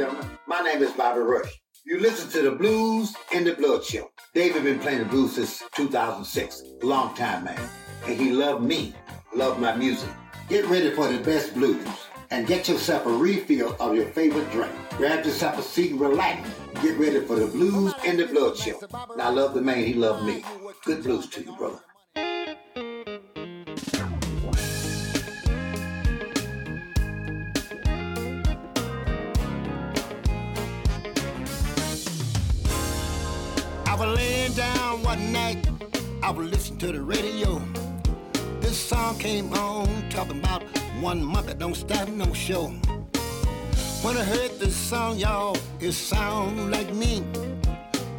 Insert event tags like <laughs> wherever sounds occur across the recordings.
gentlemen. My name is Bobby Rush. You listen to the Blues in the Blood Show. David been playing the blues since 2006. Long time, man. And he loved me, loved my music. Get ready for the best blues and get yourself a refill of your favorite drink. Grab yourself a seat and relax. Get ready for the Blues in the Blood Show. And I love the man, he loved me. Good blues to you, brother. I was listening to the radio. This song came on talking about one monkey don't stop no show. When I heard this song, y'all, it sound like me.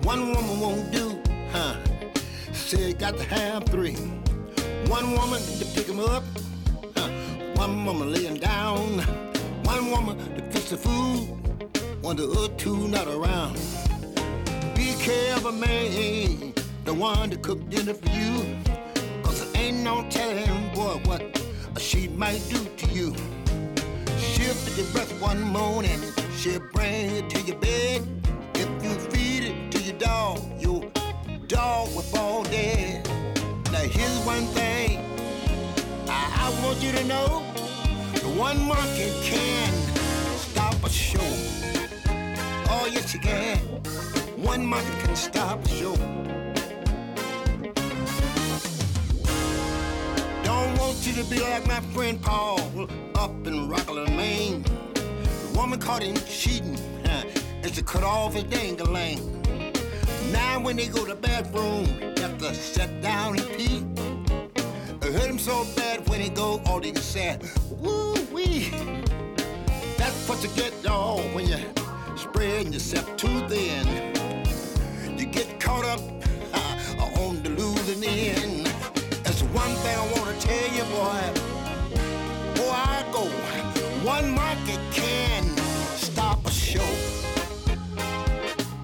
One woman won't do, huh? Said got to have three. One woman to pick him up, huh? One woman laying down. One woman to fix the food. One the other two not around. Be careful, man, the one to cook dinner for you. Cause there ain't no telling, boy, what she might do to you. She'll pick your breath one morning, she'll bring it to your bed. If you feed it to your dog, your dog will fall dead. Now here's one thing I, I want you to know. The one monkey can stop a show. Oh, yes, you can. One monkey can stop a show. I don't want you to be like my friend Paul up in Rockland, Maine. The woman caught him cheating and she cut off his dangling. Now when they go to the bathroom, to sit down and pee. It hurt him so bad when he go, all they can say, woo wee. That's what you get, y'all, when you spreading yourself too thin. You get caught up uh, <laughs> on the losing end. That's one thing I want boy. Before I go, one market can stop a show.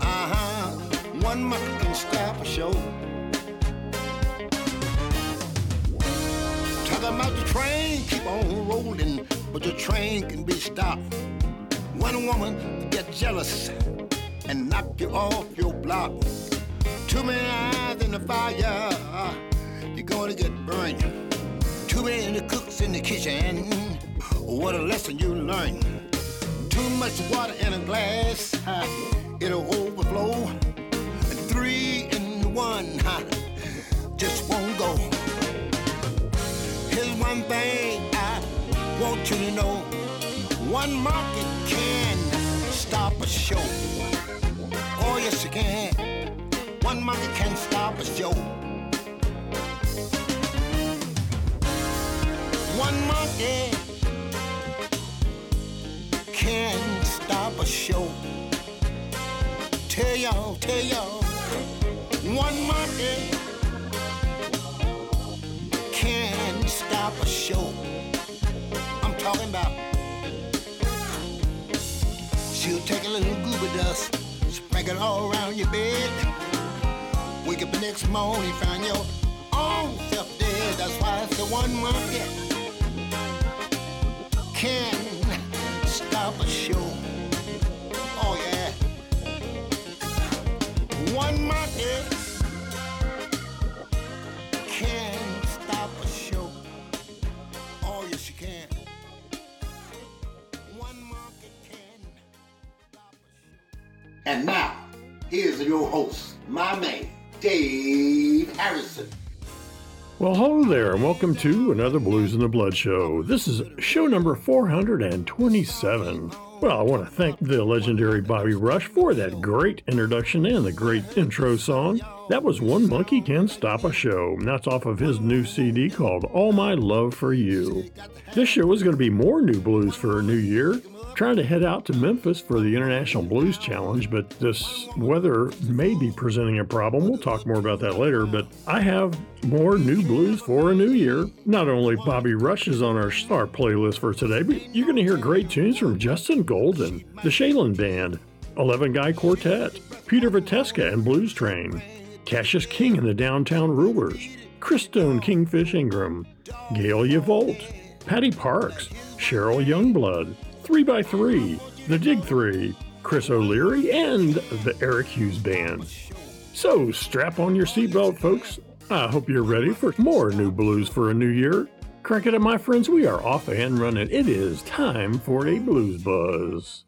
Uh huh. One market can stop a show. Talking about the train, keep on rolling, but the train can be stopped. One woman get jealous and knock you off your block. Too many eyes in the fire, you're gonna get burned. Too many cooks in the kitchen, what a lesson you learn. Too much water in a glass, it'll overflow. Three in one, just won't go. Here's one thing I want you to know. One market can stop a show. Oh, yes, you can. One market can stop a show. One monkey can't stop a show. Tell y'all, tell y'all, one monkey can't stop a show. I'm talking about. She'll take a little goober dust, sprinkle it all around your bed. Wake up the next morning, find your own self dead. That's why it's the one monkey Well, hello there, and welcome to another Blues in the Blood show. This is show number 427. Well, I want to thank the legendary Bobby Rush for that great introduction and the great intro song. That was One Monkey Can Stop a Show, and that's off of his new CD called All My Love for You. This show is going to be more new blues for a new year. Trying to head out to Memphis for the International Blues Challenge, but this weather may be presenting a problem. We'll talk more about that later, but I have more new blues for a new year. Not only Bobby Rush is on our star playlist for today, but you're going to hear great tunes from Justin Golden, the Shaelyn Band, 11 Guy Quartet, Peter Veteska and Blues Train, Cassius King and the Downtown Rulers, Christone Kingfish Ingram, Ghalia Volt, Patti Parks, Sheryl Youngblood, 3by3, The Dig 3, Chris O'Leary, and the Eric Hughes Band. So strap on your seatbelt, folks. I hope you're ready for more new blues for a new year. Cricket it up, my friends. We are off and running. It is time for a blues buzz.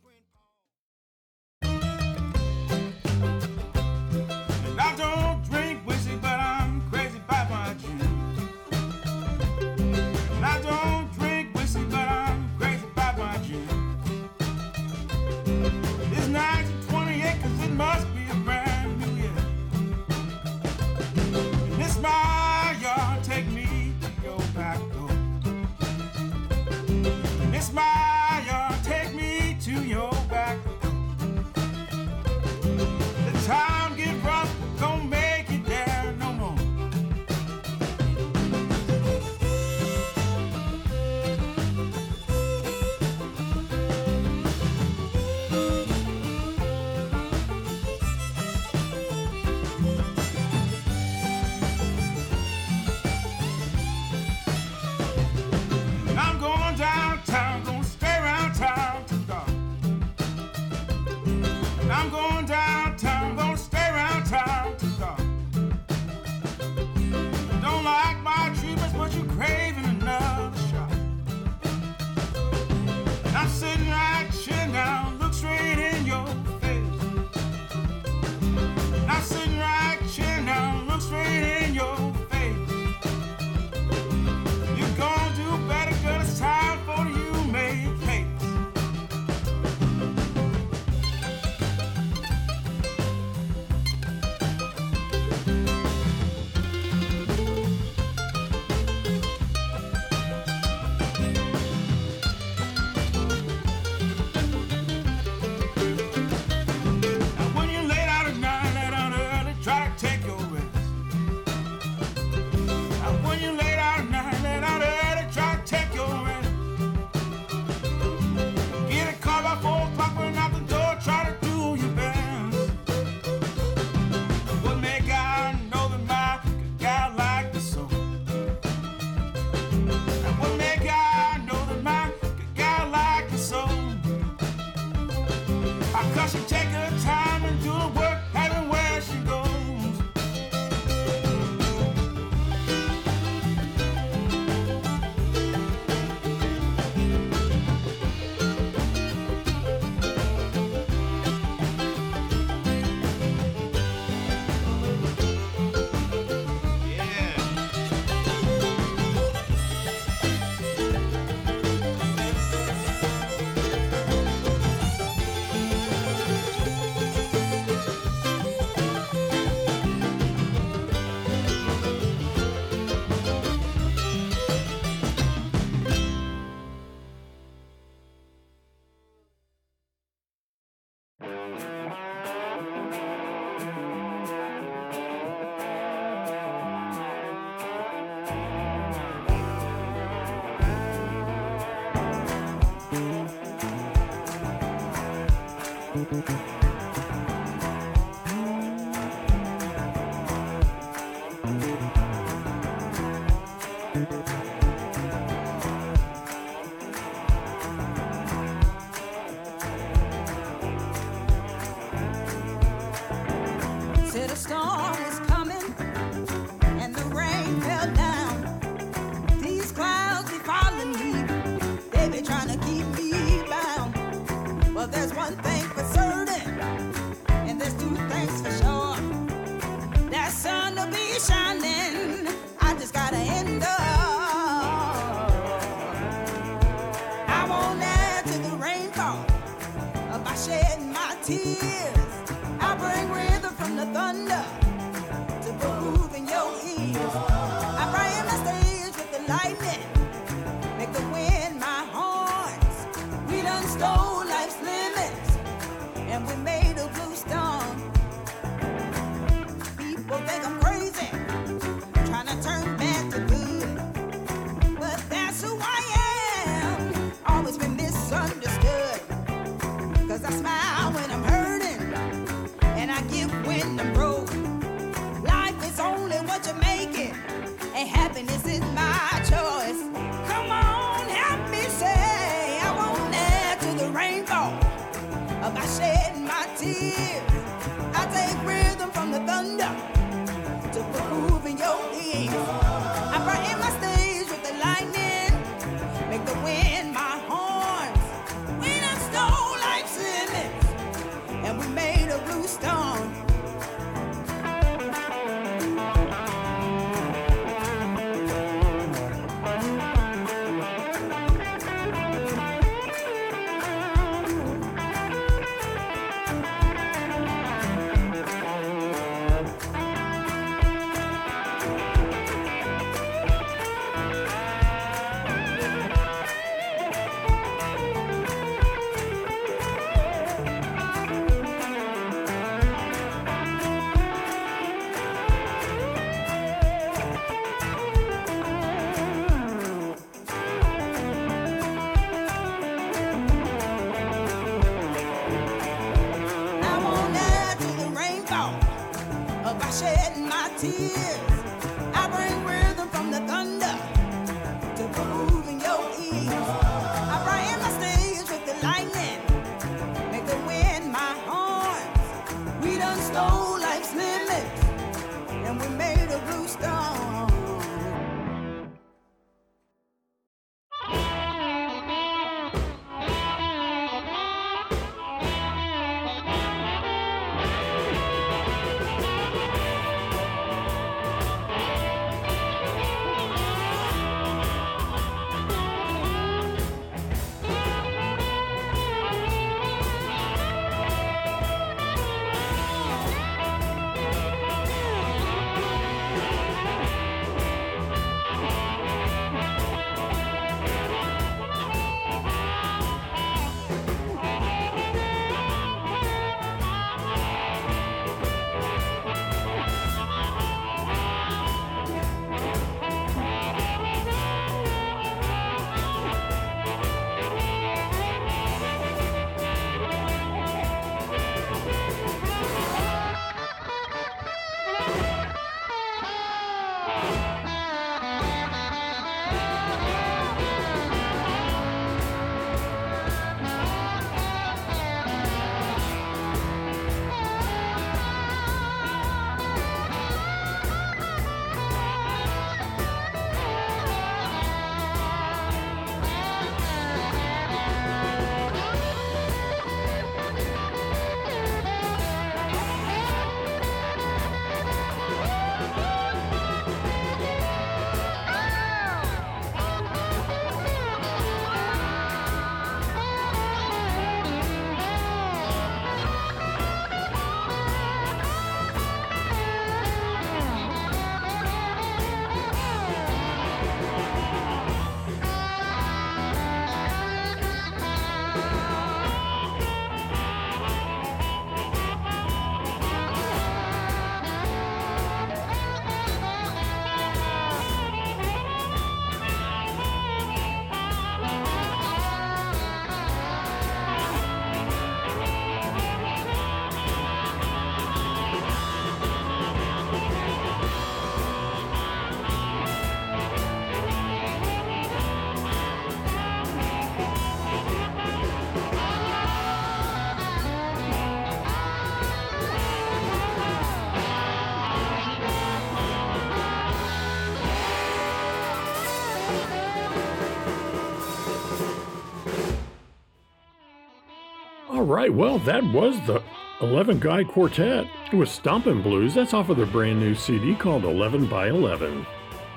Right. Well, that was the 11 Guy Quartet with Stompin' Blues. That's off of their brand new CD called 11 by 11.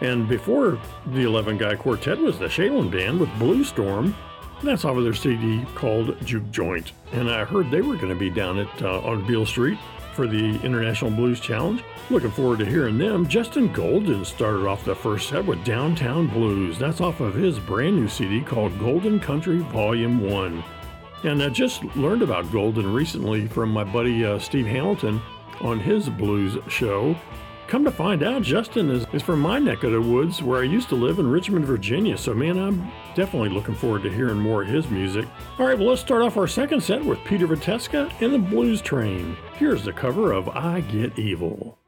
And before the 11 Guy Quartet was the Shaelyn Band with Blue Storm. That's off of their CD called Juke Joint. And I heard they were going to be down at uh, on Beale Street for the International Blues Challenge. Looking forward to hearing them. Justin Golden started off the first set with Downtown Blues. That's off of his brand new CD called Golden Country Volume 1. And I just learned about Golden recently from my buddy uh, Steve Hamilton on his blues show. Come to find out, Justin is, is from my neck of the woods where I used to live in Richmond, Virginia. So, man, I'm definitely looking forward to hearing more of his music. All right, well, let's start off our second set with Peter Veteska and the Blues Train. Here's the cover of I Get Evil.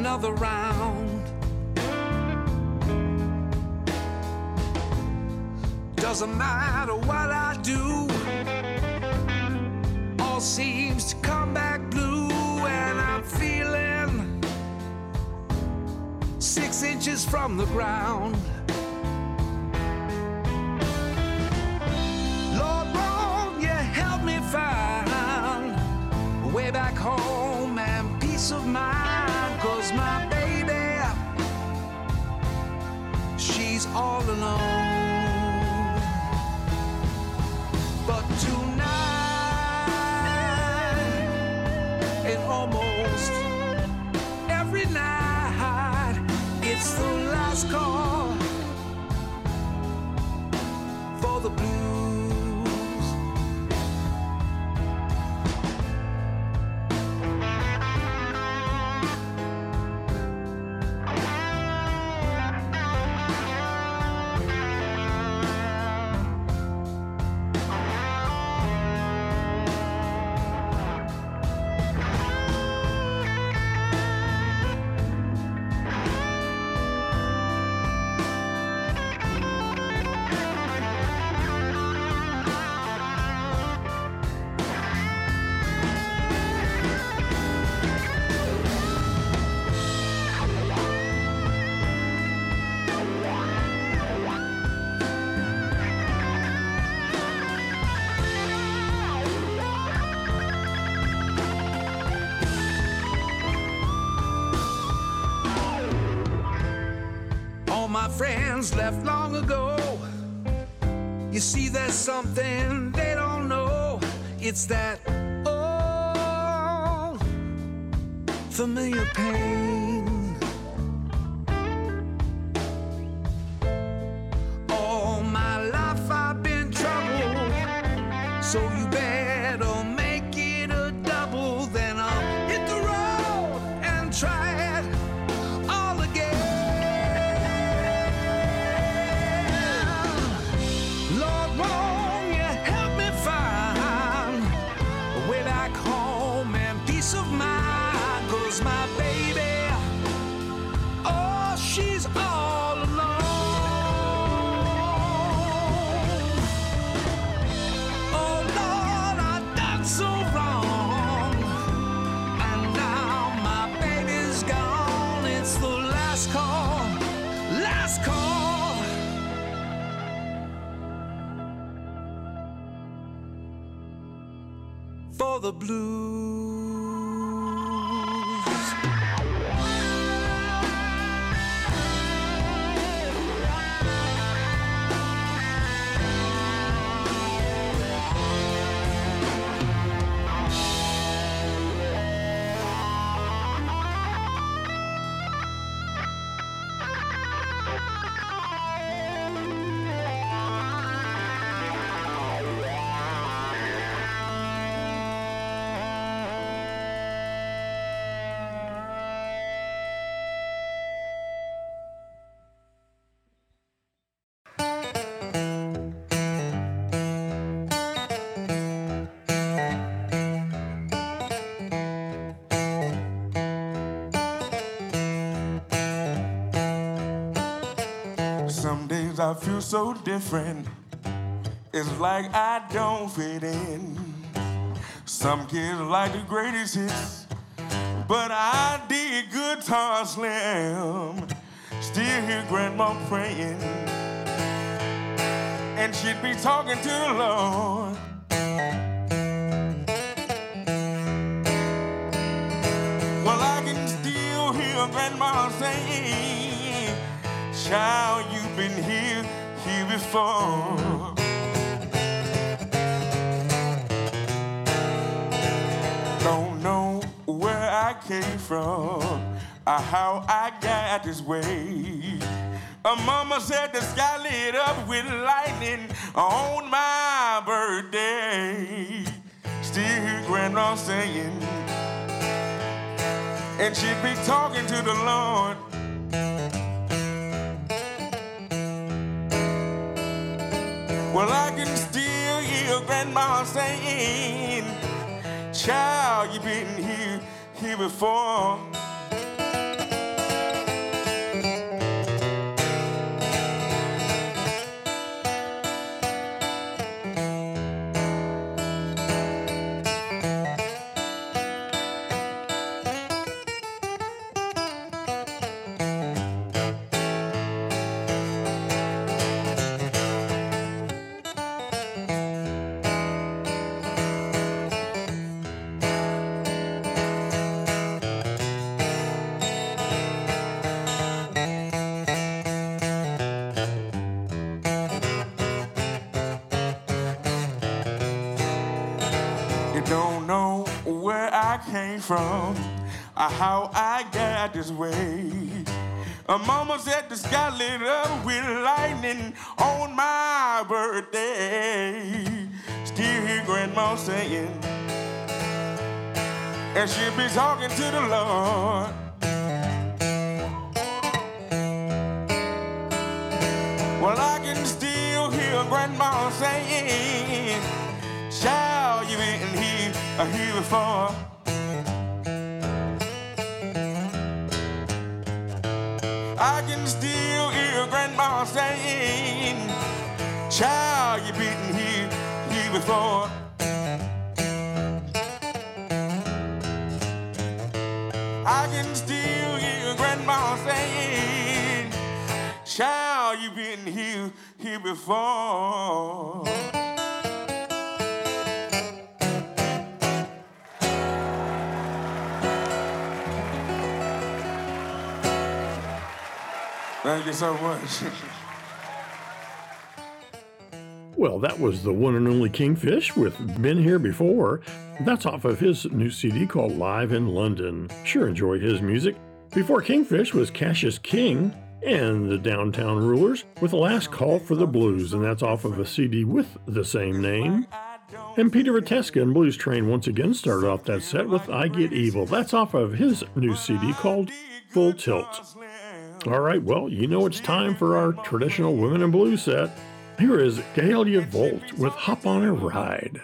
another round. Doesn't matter what I do, all seems to come back blue, and I'm feeling six inches from the ground. Alone. friends left long ago. You see, there's something they don't know. It's that old familiar pain. Feel so different. It's like I don't fit in. Some kids like the greatest hits, but I dig Guitar Slim. Still hear grandma praying, and she'd be talking to the Lord. Here. Don't know where I came from or how I got this way. A mama said the sky lit up with lightning on my birthday. Still hear grandma saying, and she'd be talking to the Lord. Well, I can still hear grandma saying, Child, you've been here, here before. Came from or how I got this way. A mama said the sky lit up with lightning on my birthday. Still hear grandma saying, and she'll be talking to the Lord. Well, I can still hear grandma saying, Child, you been here, here before. Before. I can still hear grandma saying, Child, you've been here, here before. Thank you so much. <laughs> Well, that was the one and only Kingfish with Been Here Before. That's off of his new CD called Live in London. Sure enjoy his music. Before Kingfish was Cassius King and the Downtown Rulers with The Last Call for the Blues, and that's off of a CD with the same name. And Peter Veteska and Blues Train once again started off that set with I Get Evil. That's off of his new CD called Full Tilt. All right, well, you know it's time for our traditional Women in Blue set. Here is Ghalia Volt with Hop on a Ride.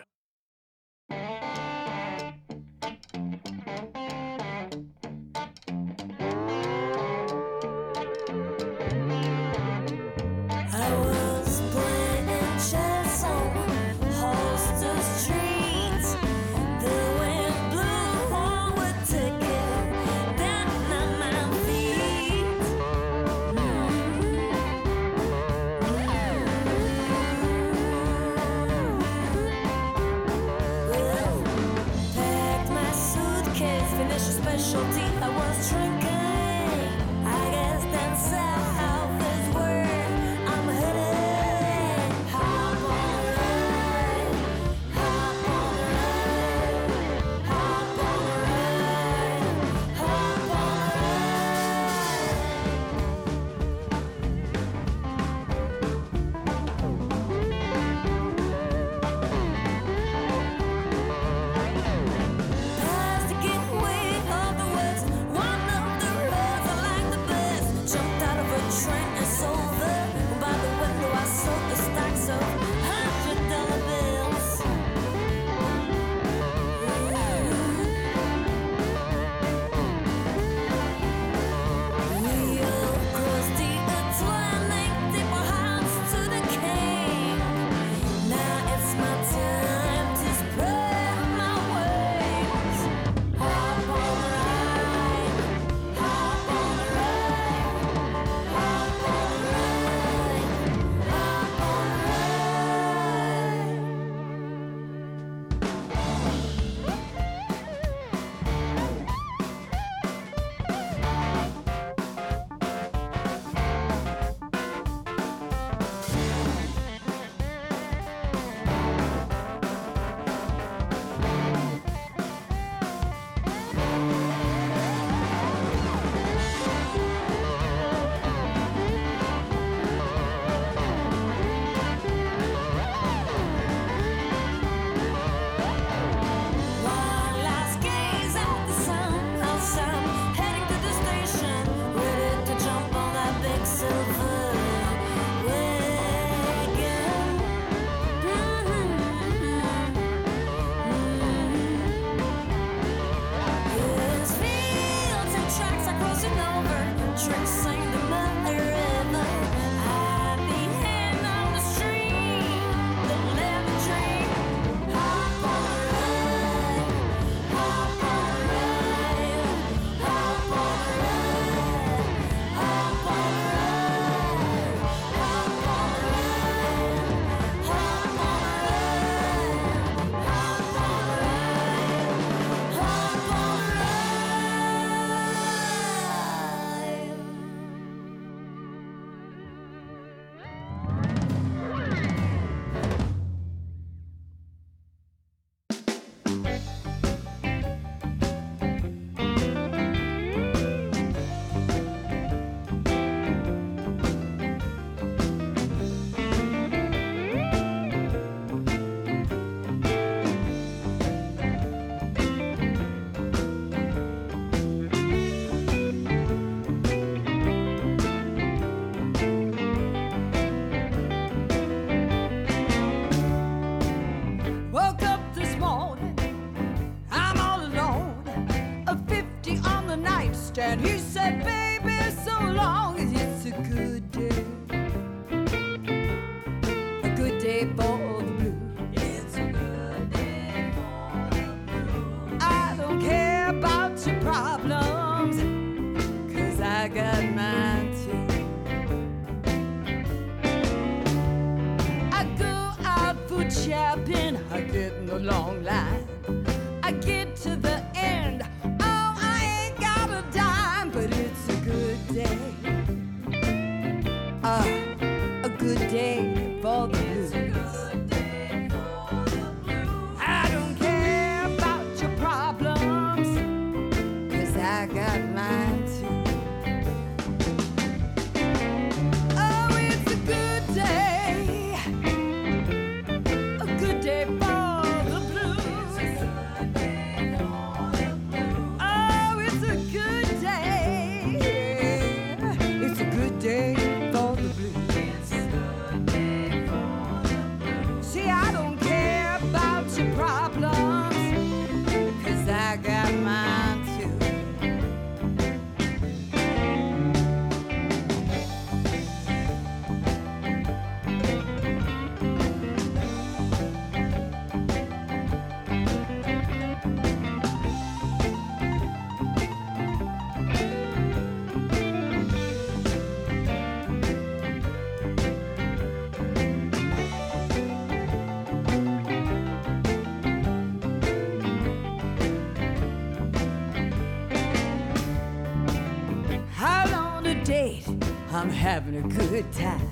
I'm having a good time.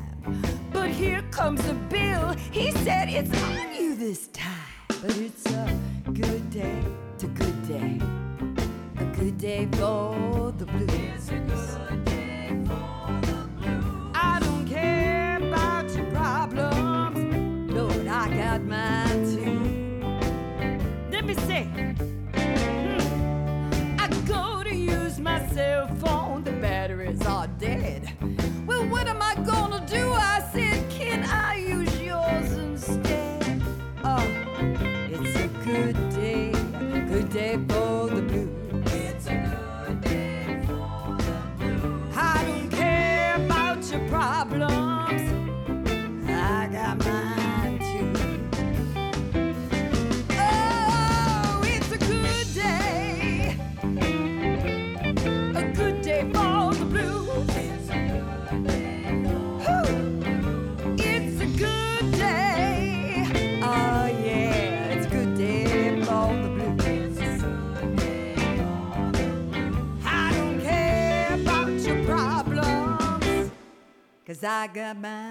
But here comes a bill. He said it's on you this time. But it's a good day a good day. A good day for the blues. Sag mal,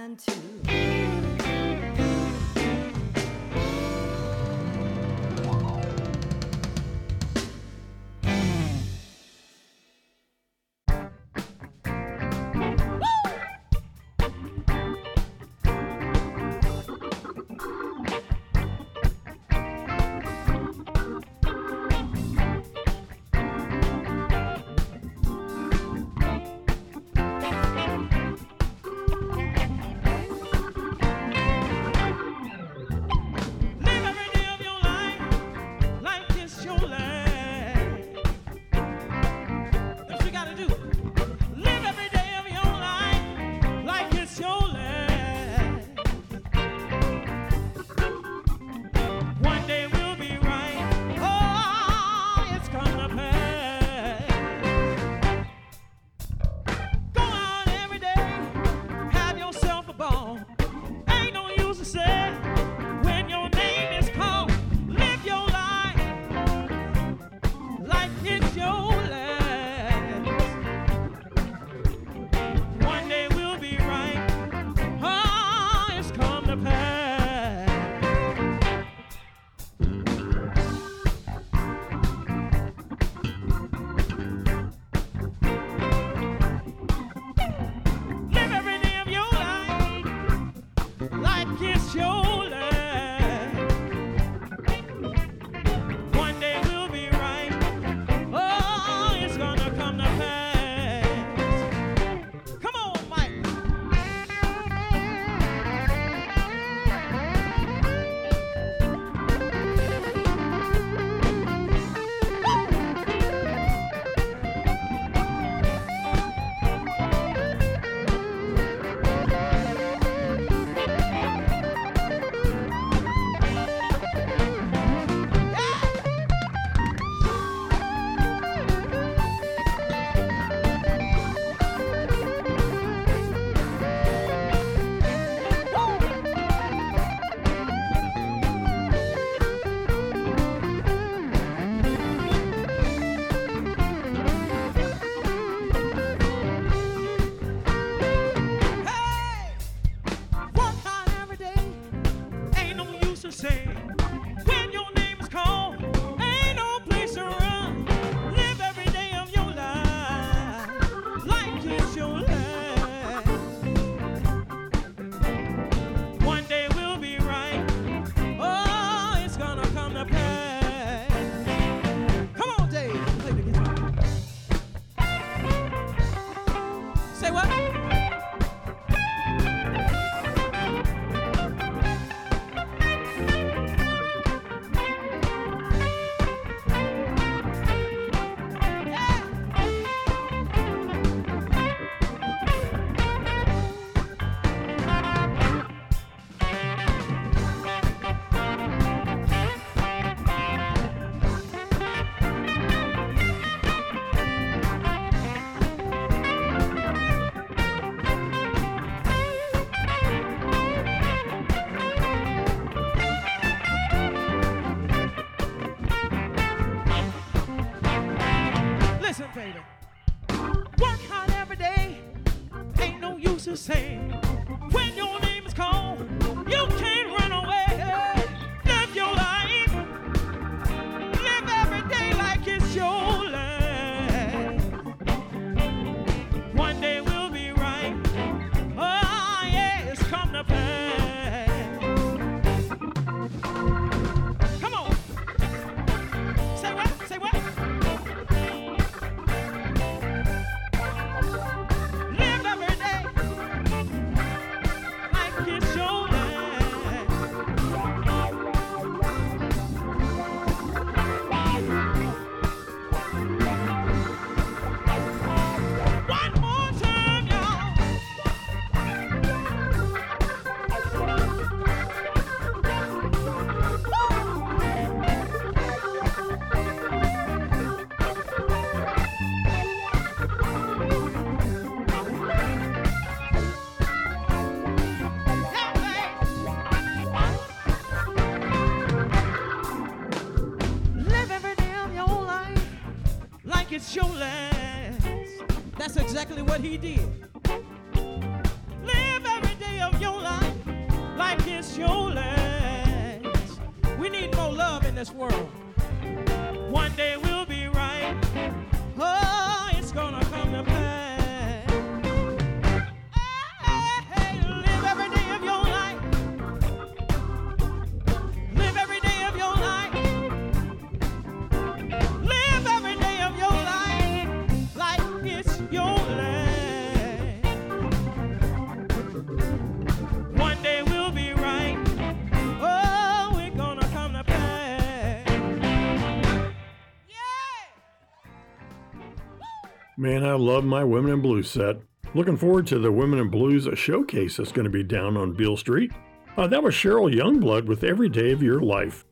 And I love my Women in Blue set. Looking forward to the Women in Blues showcase that's going to be down on Beale Street. Uh, that was Sheryl Youngblood with Every Day of Your Life.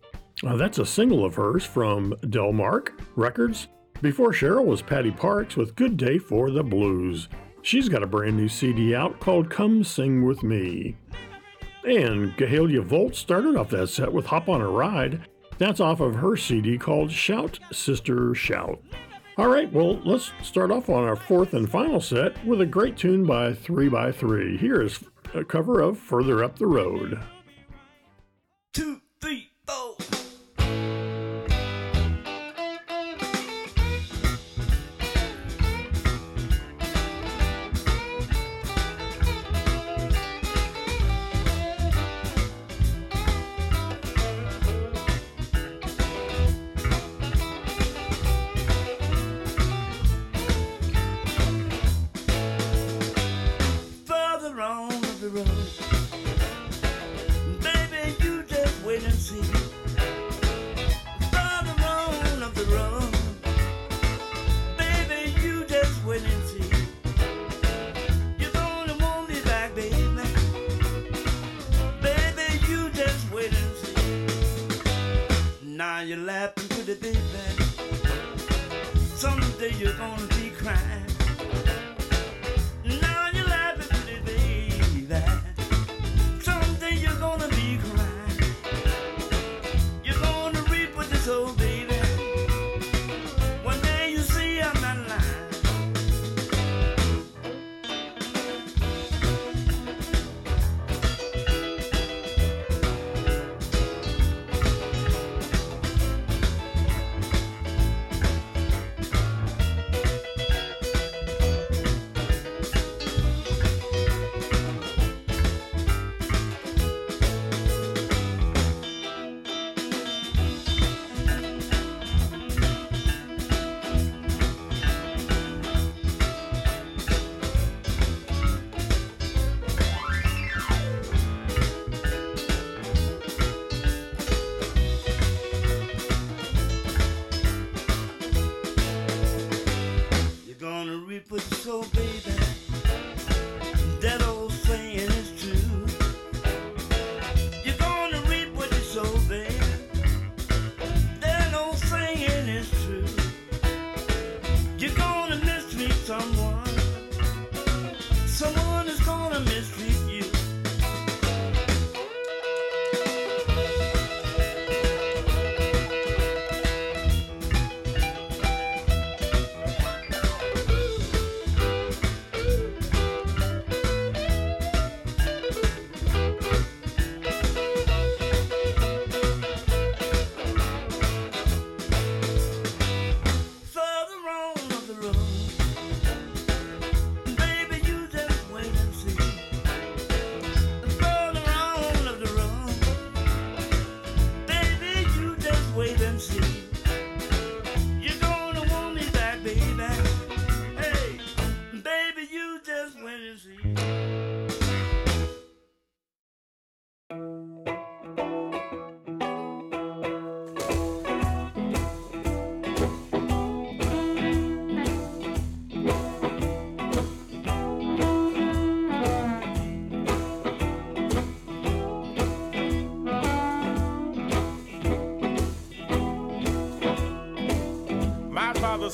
Uh, that's a single of hers from Delmark Records. Before Sheryl was Patti Parks with Good Day for the Blues. She's got a brand new CD out called Come Sing With Me. And Ghalia Volt started off that set with Hop on a Ride. That's off of her CD called Shout Sister Shout. All right, well, let's start off on our fourth and final set with a great tune by 3by3. Here is a cover of Further Up the Road. Two, three, four.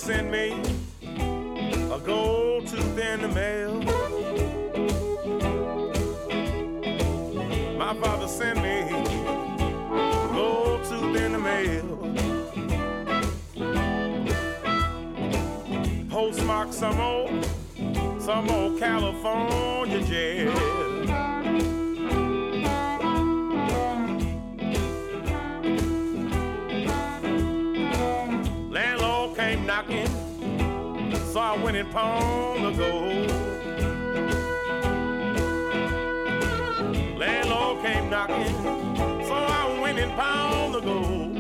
Sent me a gold tooth in the mail. My father sent me a gold tooth in the mail. Postmark some old, some old California jail. I went pawned the gold. Landlord came knocking, so I went and pawned the gold.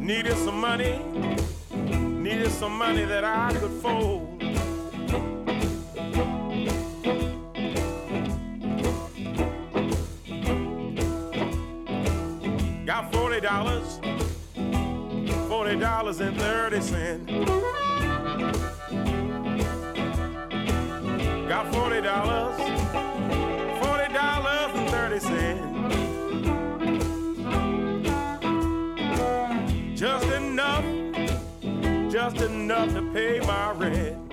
Needed some money, needed some money that I could fold. Got forty dollars, forty dollars and thirty cents. Got forty dollars, forty dollars and thirty cents. Just enough, just enough to pay my rent.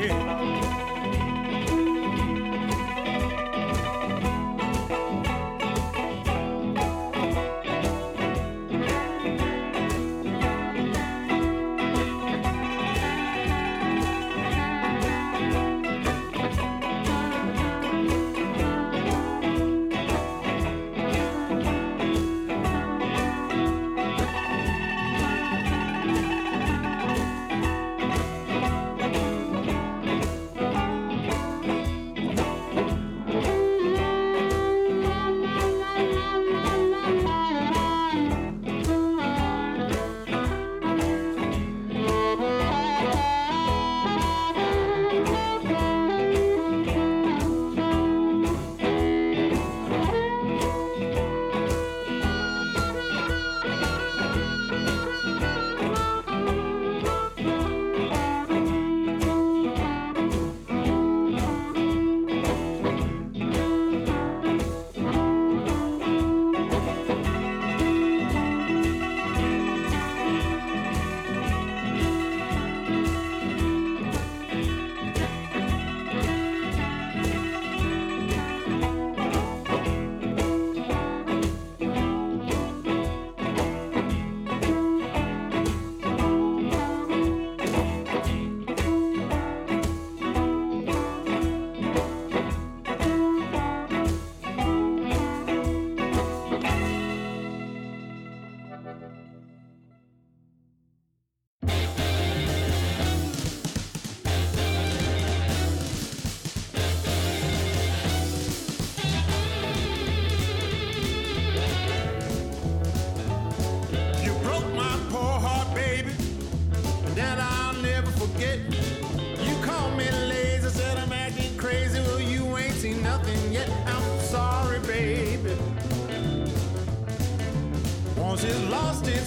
Damn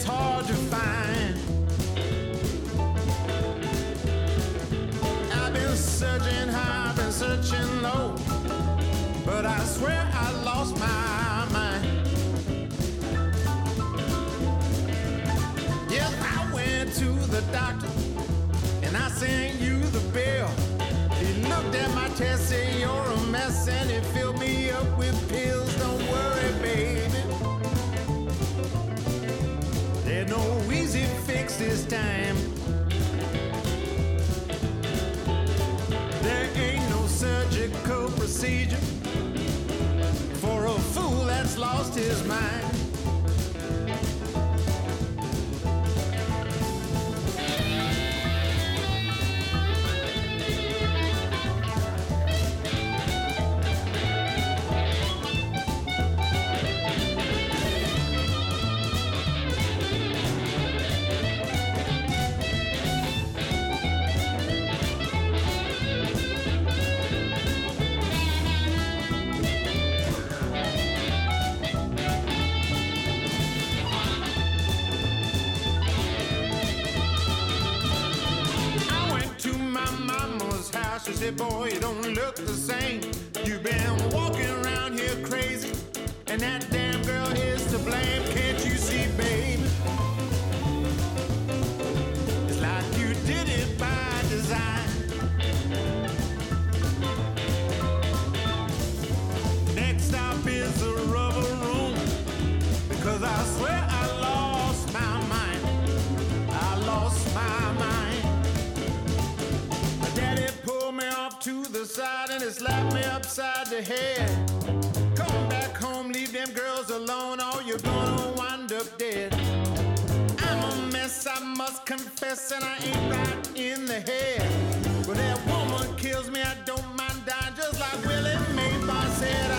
it's hard to find. I've been searching high, I've been searching low, but I swear I lost my mind. Yes, I went to the doctor and I sent time. There ain't no surgical procedure for a fool that's lost his mind. Boy, you don't look the same. You've been walking around here crazy, and that damn upside the head. Come back home, leave them girls alone, or you're gonna wind up dead. I'm a mess, I must confess, and I ain't right in the head. But that woman kills me, I don't mind dying, just like Willie Maybar said.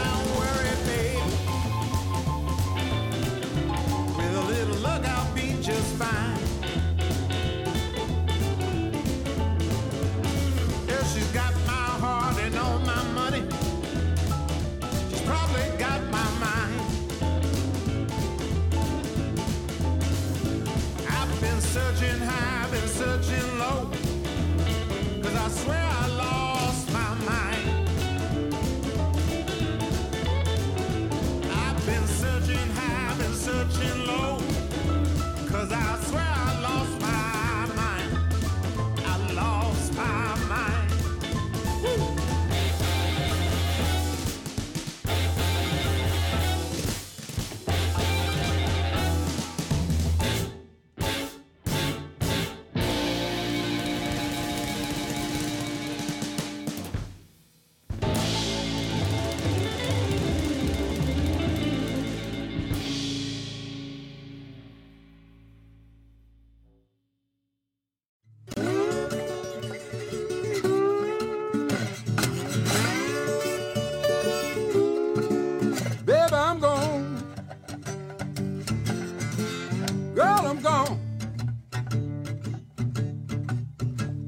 I'm gone.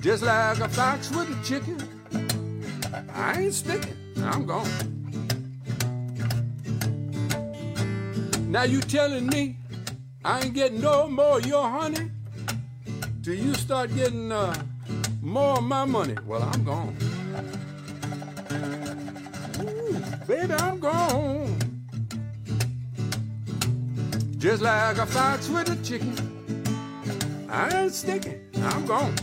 Just like a fox with a chicken. I ain't sticking. I'm gone. Now you telling me I ain't getting no more of your honey till you start getting uh, more of my money. Well, I'm gone. Ooh, baby, I'm gone. Just like a fox with a chicken. I ain't sticking. I'm gone.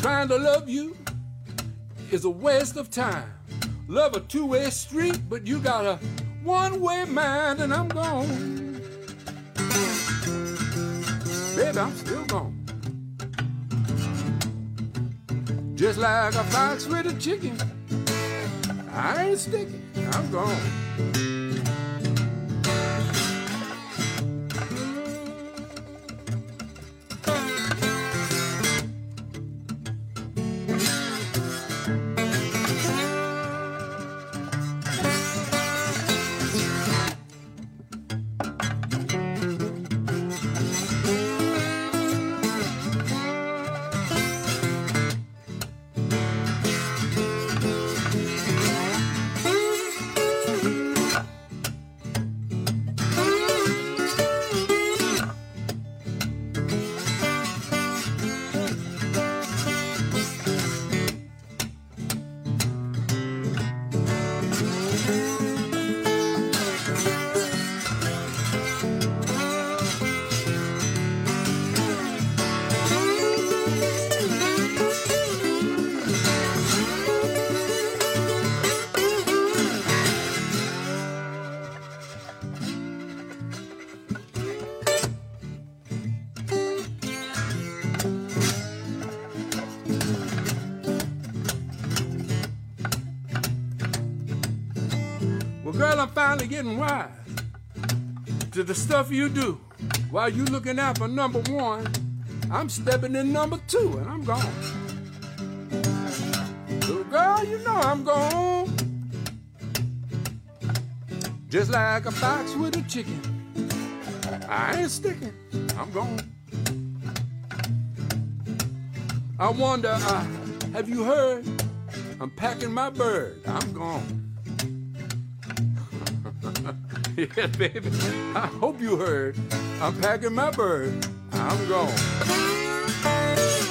Trying to love you is a waste of time. Love a two-way street, but you got a one-way mind, and I'm gone. Baby, I'm still gone. Just like a fox with a chicken. I ain't sticking. I'm gone. Girl, getting wise to the stuff you do. While you looking out for number one, I'm stepping in number two and I'm gone. Little girl, you know I'm gone. Just like a fox with a chicken. I ain't sticking, I'm gone. I wonder, uh, have you heard? I'm packing my bird. I'm gone. <laughs> yeah, baby. I hope you heard. I'm packing my bird. I'm gone.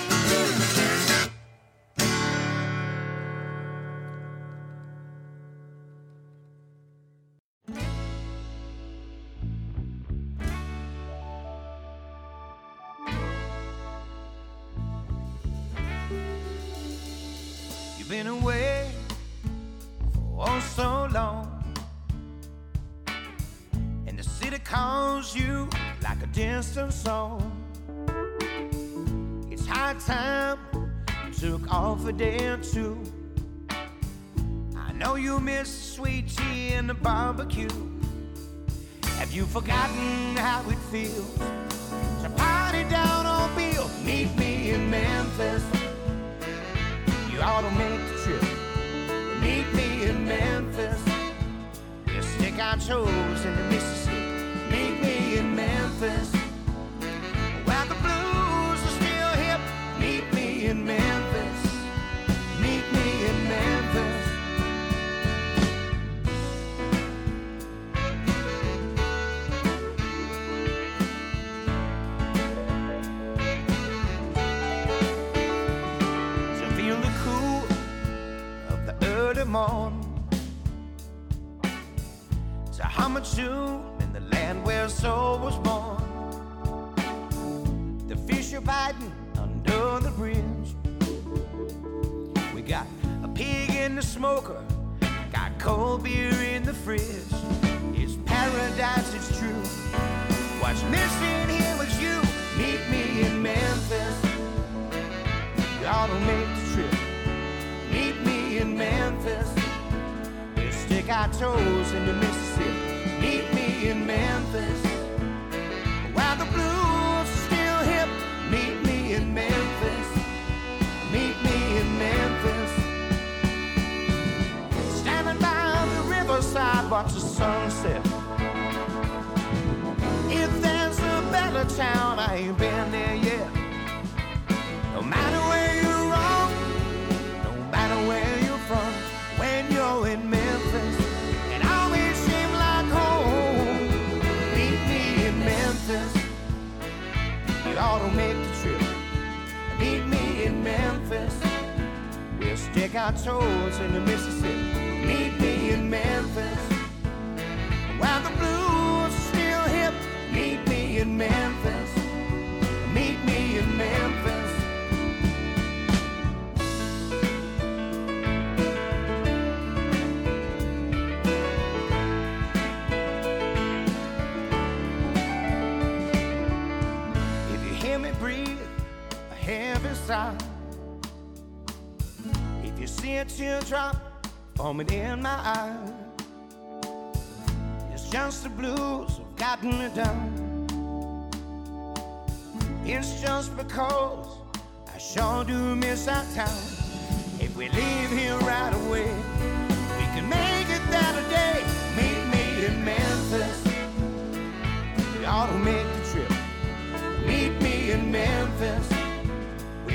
If you see a teardrop forming in my eye, it's just the blues have gotten me down. It's just because I sure do miss our town. If we leave here right away, we can make it that a day. Meet me in Memphis. We ought to make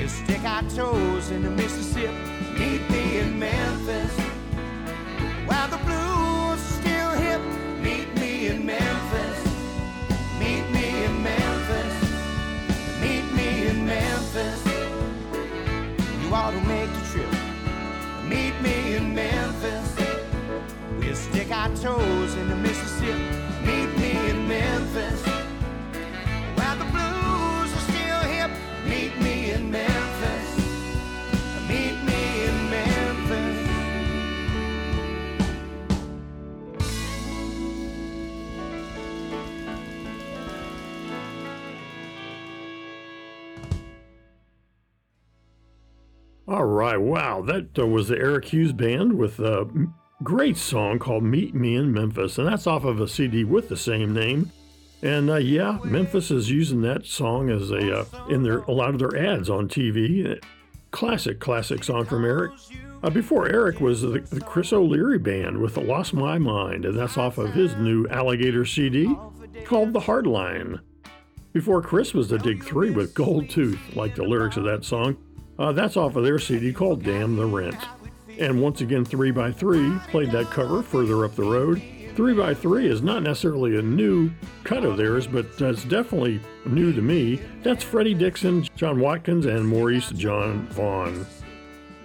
We'll stick our toes in the Mississippi. Meet me in Memphis. While the blues are still hip. Meet me in Memphis. Meet me in Memphis. Meet me in Memphis. You ought to make the trip. Meet me in Memphis. We'll stick our toes in the Mississippi. Meet me in Memphis. All right, wow, that uh, was the Eric Hughes Band with a great song called Meet Me in Memphis, and that's off of a CD with the same name. And uh, yeah, Memphis is using that song as a uh, in their a lot of their ads on TV. Classic, classic song from Eric. Uh, before Eric was the, the Chris O'Leary Band with "Lost My Mind," and that's off of his new Alligator CD called "The Hardline." Before Chris was the Dig Three with "Gold Tooth," like the lyrics of that song. Uh, that's off of their CD called "Damn the Rent." And once again, 3 by 3 played that cover further up the road. 3 by 3 is not necessarily a new cut of theirs, but it's definitely new to me. That's Freddie Dixon, John Watkins, and Maurice John Vaughn.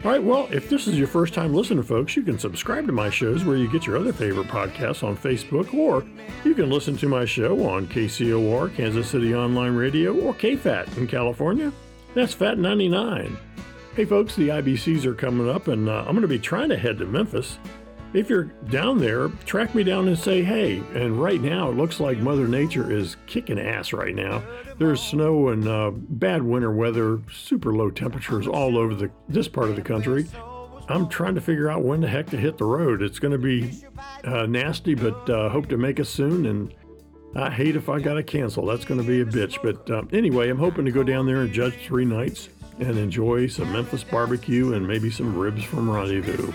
All right, well, if this is your first time listening, folks, you can subscribe to my shows where you get your other favorite podcasts on Facebook, or you can listen to my show on KCOR, Kansas City Online Radio, or KFAT in California. That's Fat 99. Hey folks, the IBCs are coming up, and uh, I'm going to be trying to head to Memphis. If you're down there, track me down and say hey. And right now, it looks like Mother Nature is kicking ass right now. There's snow and uh, bad winter weather, super low temperatures all over the this part of the country. I'm trying to figure out when the heck to hit the road. It's going to be uh, nasty, but uh, hope to make it soon. And I hate if I got to cancel. That's going to be a bitch. But uh, anyway, I'm hoping to go down there and judge three nights and enjoy some Memphis barbecue and maybe some ribs from Rendezvous.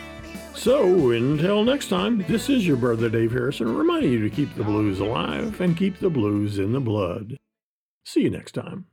So, until next time, this is your brother Dave Harrison reminding you to keep the blues alive and keep the blues in the blood. See you next time.